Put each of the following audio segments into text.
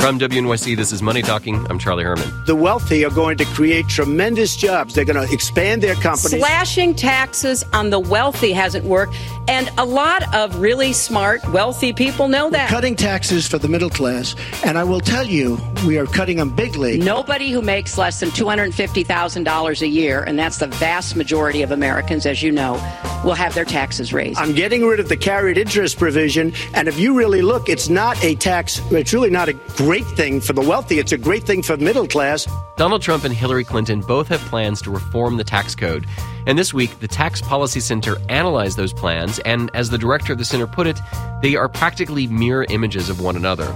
From WNYC, this is Money Talking. I'm Charlie Herman. The wealthy are going to create tremendous jobs. They're going to expand their companies. Slashing taxes on the wealthy hasn't worked. And a lot of really smart, wealthy people know that. We're cutting taxes for the middle class. And I will tell you, we are cutting them bigly. Nobody who makes less than $250,000 a year, and that's the vast majority of Americans, as you know, will have their taxes raised. I'm getting rid of the carried interest provision. And if you really look, it's not a tax, it's really not a great thing for the wealthy. It's a great thing for middle class. Donald Trump and Hillary Clinton both have plans to reform the tax code. And this week, the Tax Policy Center analyzed those plans, and as the director of the center put it, they are practically mirror images of one another.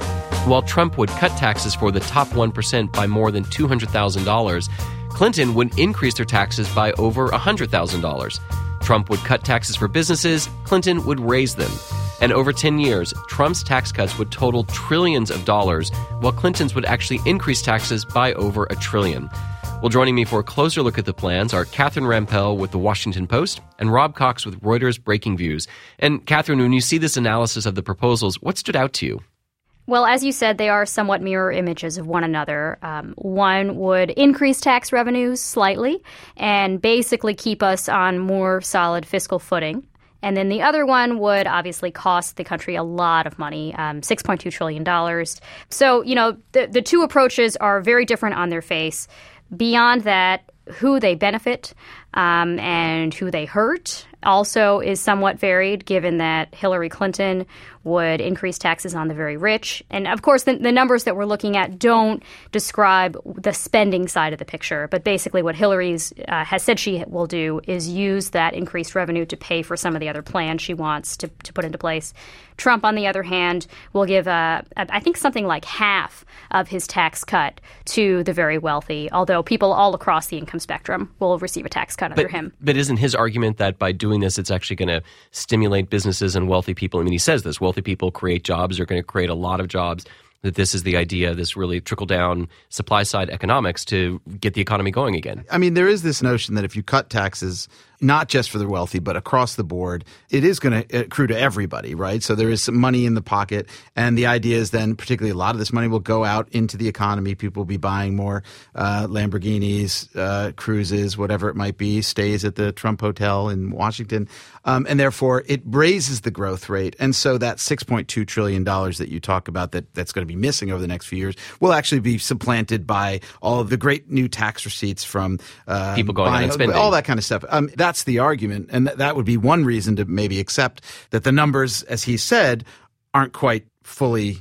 While Trump would cut taxes for the top 1% by more than $200,000, Clinton would increase their taxes by over $100,000. Trump would cut taxes for businesses, Clinton would raise them. And over 10 years, Trump's tax cuts would total trillions of dollars, while Clinton's would actually increase taxes by over a trillion. Well, joining me for a closer look at the plans are Catherine Rampell with the Washington Post and Rob Cox with Reuters Breaking Views. And Catherine, when you see this analysis of the proposals, what stood out to you? Well, as you said, they are somewhat mirror images of one another. Um, one would increase tax revenues slightly and basically keep us on more solid fiscal footing. And then the other one would obviously cost the country a lot of money, um, $6.2 trillion. So, you know, the, the two approaches are very different on their face. Beyond that, who they benefit um, and who they hurt also is somewhat varied, given that Hillary Clinton would increase taxes on the very rich. And of course, the, the, numbers that we're looking at don't describe the spending side of the picture. But basically, what Hillary uh, has said she will do is use that increased revenue to pay for some of the other plans she wants to, to put into place. Trump, on the other hand, will give, uh, I think, something like half of his tax cut to the very wealthy, although people all across the income spectrum will receive a tax cut under him. But isn't his argument that by doing this, it's actually going to stimulate businesses and wealthy people? I mean, he says this wealthy people create jobs, they're going to create a lot of jobs that this is the idea, this really trickle down supply side economics to get the economy going again. I mean, there is this notion that if you cut taxes, not just for the wealthy, but across the board, it is going to accrue to everybody, right? So there is some money in the pocket. And the idea is then, particularly, a lot of this money will go out into the economy. People will be buying more uh, Lamborghinis, uh, cruises, whatever it might be, stays at the Trump Hotel in Washington. Um, and therefore, it raises the growth rate. And so that $6.2 trillion that you talk about that, that's going to be missing over the next few years will actually be supplanted by all of the great new tax receipts from uh, people going out and spending. All that kind of stuff. Um, that's the argument. And th- that would be one reason to maybe accept that the numbers, as he said, aren't quite fully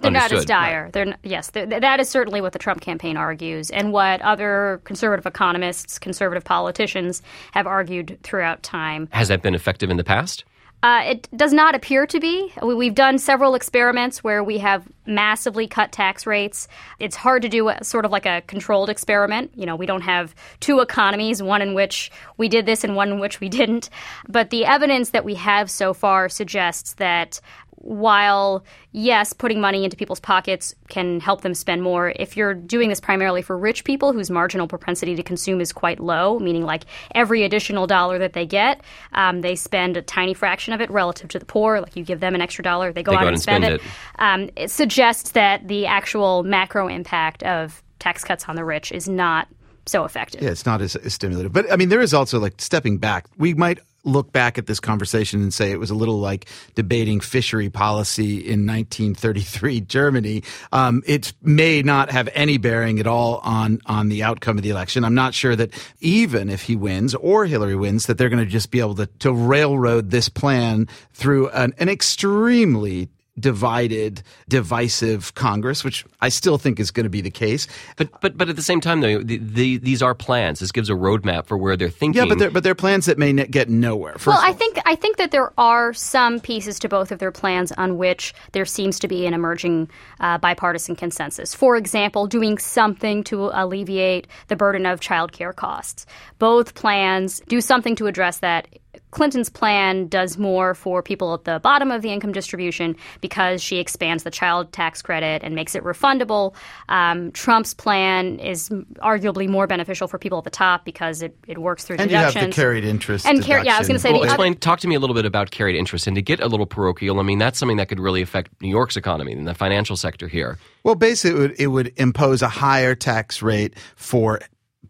they're Understood. not as dire. They're not, yes, they're, that is certainly what the Trump campaign argues, and what other conservative economists, conservative politicians have argued throughout time. Has that been effective in the past? Uh, it does not appear to be. We've done several experiments where we have massively cut tax rates. It's hard to do a, sort of like a controlled experiment. You know, we don't have two economies, one in which we did this and one in which we didn't. But the evidence that we have so far suggests that while yes, putting money into people's pockets can help them spend more, if you're doing this primarily for rich people whose marginal propensity to consume is quite low, meaning like every additional dollar that they get, um, they spend a tiny fraction of it relative to the poor. Like you give them an extra dollar, they go, they out go and, and spend, spend it. it. Um, it suggests that the actual macro impact of tax cuts on the rich is not so effective. Yeah, it's not as, as stimulative. But I mean, there is also like stepping back. We might look back at this conversation and say it was a little like debating fishery policy in 1933 Germany. Um, it may not have any bearing at all on on the outcome of the election. I'm not sure that even if he wins or Hillary wins, that they're going to just be able to, to railroad this plan through an, an extremely divided, divisive Congress, which I still think is going to be the case. But but but at the same time, though, the, the, these are plans. This gives a roadmap for where they're thinking. Yeah, but they're, but they're plans that may get nowhere. Well, I think I think that there are some pieces to both of their plans on which there seems to be an emerging uh, bipartisan consensus. For example, doing something to alleviate the burden of child care costs. Both plans do something to address that Clinton's plan does more for people at the bottom of the income distribution because she expands the child tax credit and makes it refundable. Um, Trump's plan is arguably more beneficial for people at the top because it, it works through and deductions. you have the carried interest. And car- yeah, I was going to say well, the explain. Talk to me a little bit about carried interest, and to get a little parochial. I mean, that's something that could really affect New York's economy and the financial sector here. Well, basically, it would, it would impose a higher tax rate for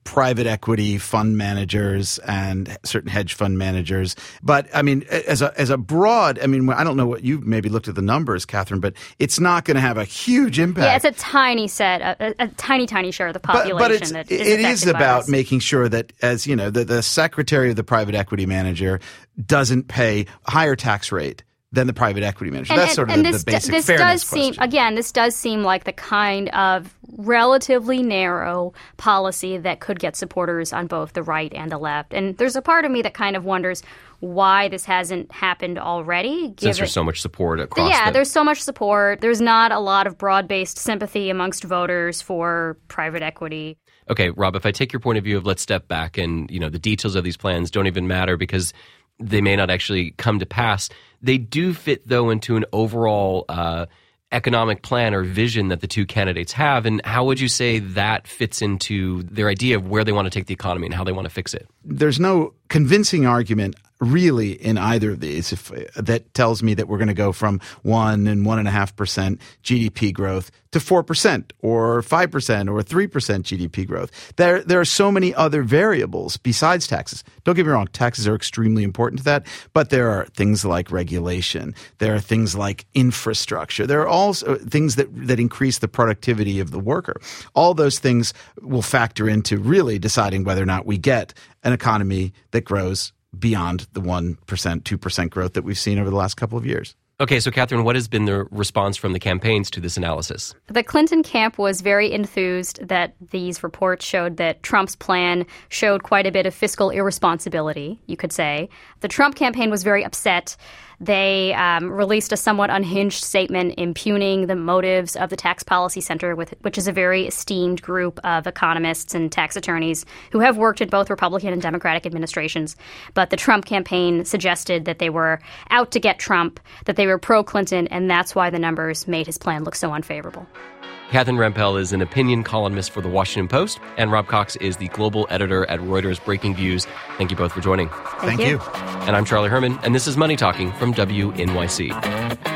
private equity fund managers and certain hedge fund managers. But I mean, as a as a broad, I mean, I don't know what you maybe looked at the numbers, Catherine, but it's not going to have a huge impact. Yeah, it's a tiny set, a, a tiny, tiny share of the population. But, but it's, that it is, is about making sure that, as you know, the, the secretary of the private equity manager doesn't pay a higher tax rate than the private equity manager. And, That's and, sort of the, this, the basic this fairness does seem question. again this does seem like the kind of relatively narrow policy that could get supporters on both the right and the left and there's a part of me that kind of wonders why this hasn't happened already Since there's so much support across. yeah, the, there's so much support. There's not a lot of broad-based sympathy amongst voters for private equity. Okay, Rob, if I take your point of view of let's step back and, you know, the details of these plans don't even matter because they may not actually come to pass. They do fit, though, into an overall uh, economic plan or vision that the two candidates have. And how would you say that fits into their idea of where they want to take the economy and how they want to fix it? There's no convincing argument really in either of these if, that tells me that we're going to go from one and one and a half percent GDP growth to four percent or five percent or three percent GDP growth. There, there are so many other variables besides taxes. Don't get me wrong; taxes are extremely important to that, but there are things like regulation. There are things like infrastructure. There are also things that that increase the productivity of the worker. All those things will factor into really deciding whether or not we get an economy that grows beyond the 1%, 2% growth that we've seen over the last couple of years. Okay, so Catherine, what has been the response from the campaigns to this analysis? The Clinton camp was very enthused that these reports showed that Trump's plan showed quite a bit of fiscal irresponsibility, you could say. The Trump campaign was very upset. They um, released a somewhat unhinged statement impugning the motives of the Tax Policy Center, with, which is a very esteemed group of economists and tax attorneys who have worked in both Republican and Democratic administrations. But the Trump campaign suggested that they were out to get Trump, that they were pro Clinton, and that's why the numbers made his plan look so unfavorable. Catherine Rampell is an opinion columnist for the Washington Post, and Rob Cox is the global editor at Reuters Breaking Views. Thank you both for joining. Thank Thank you. you. And I'm Charlie Herman, and this is Money Talking from WNYC.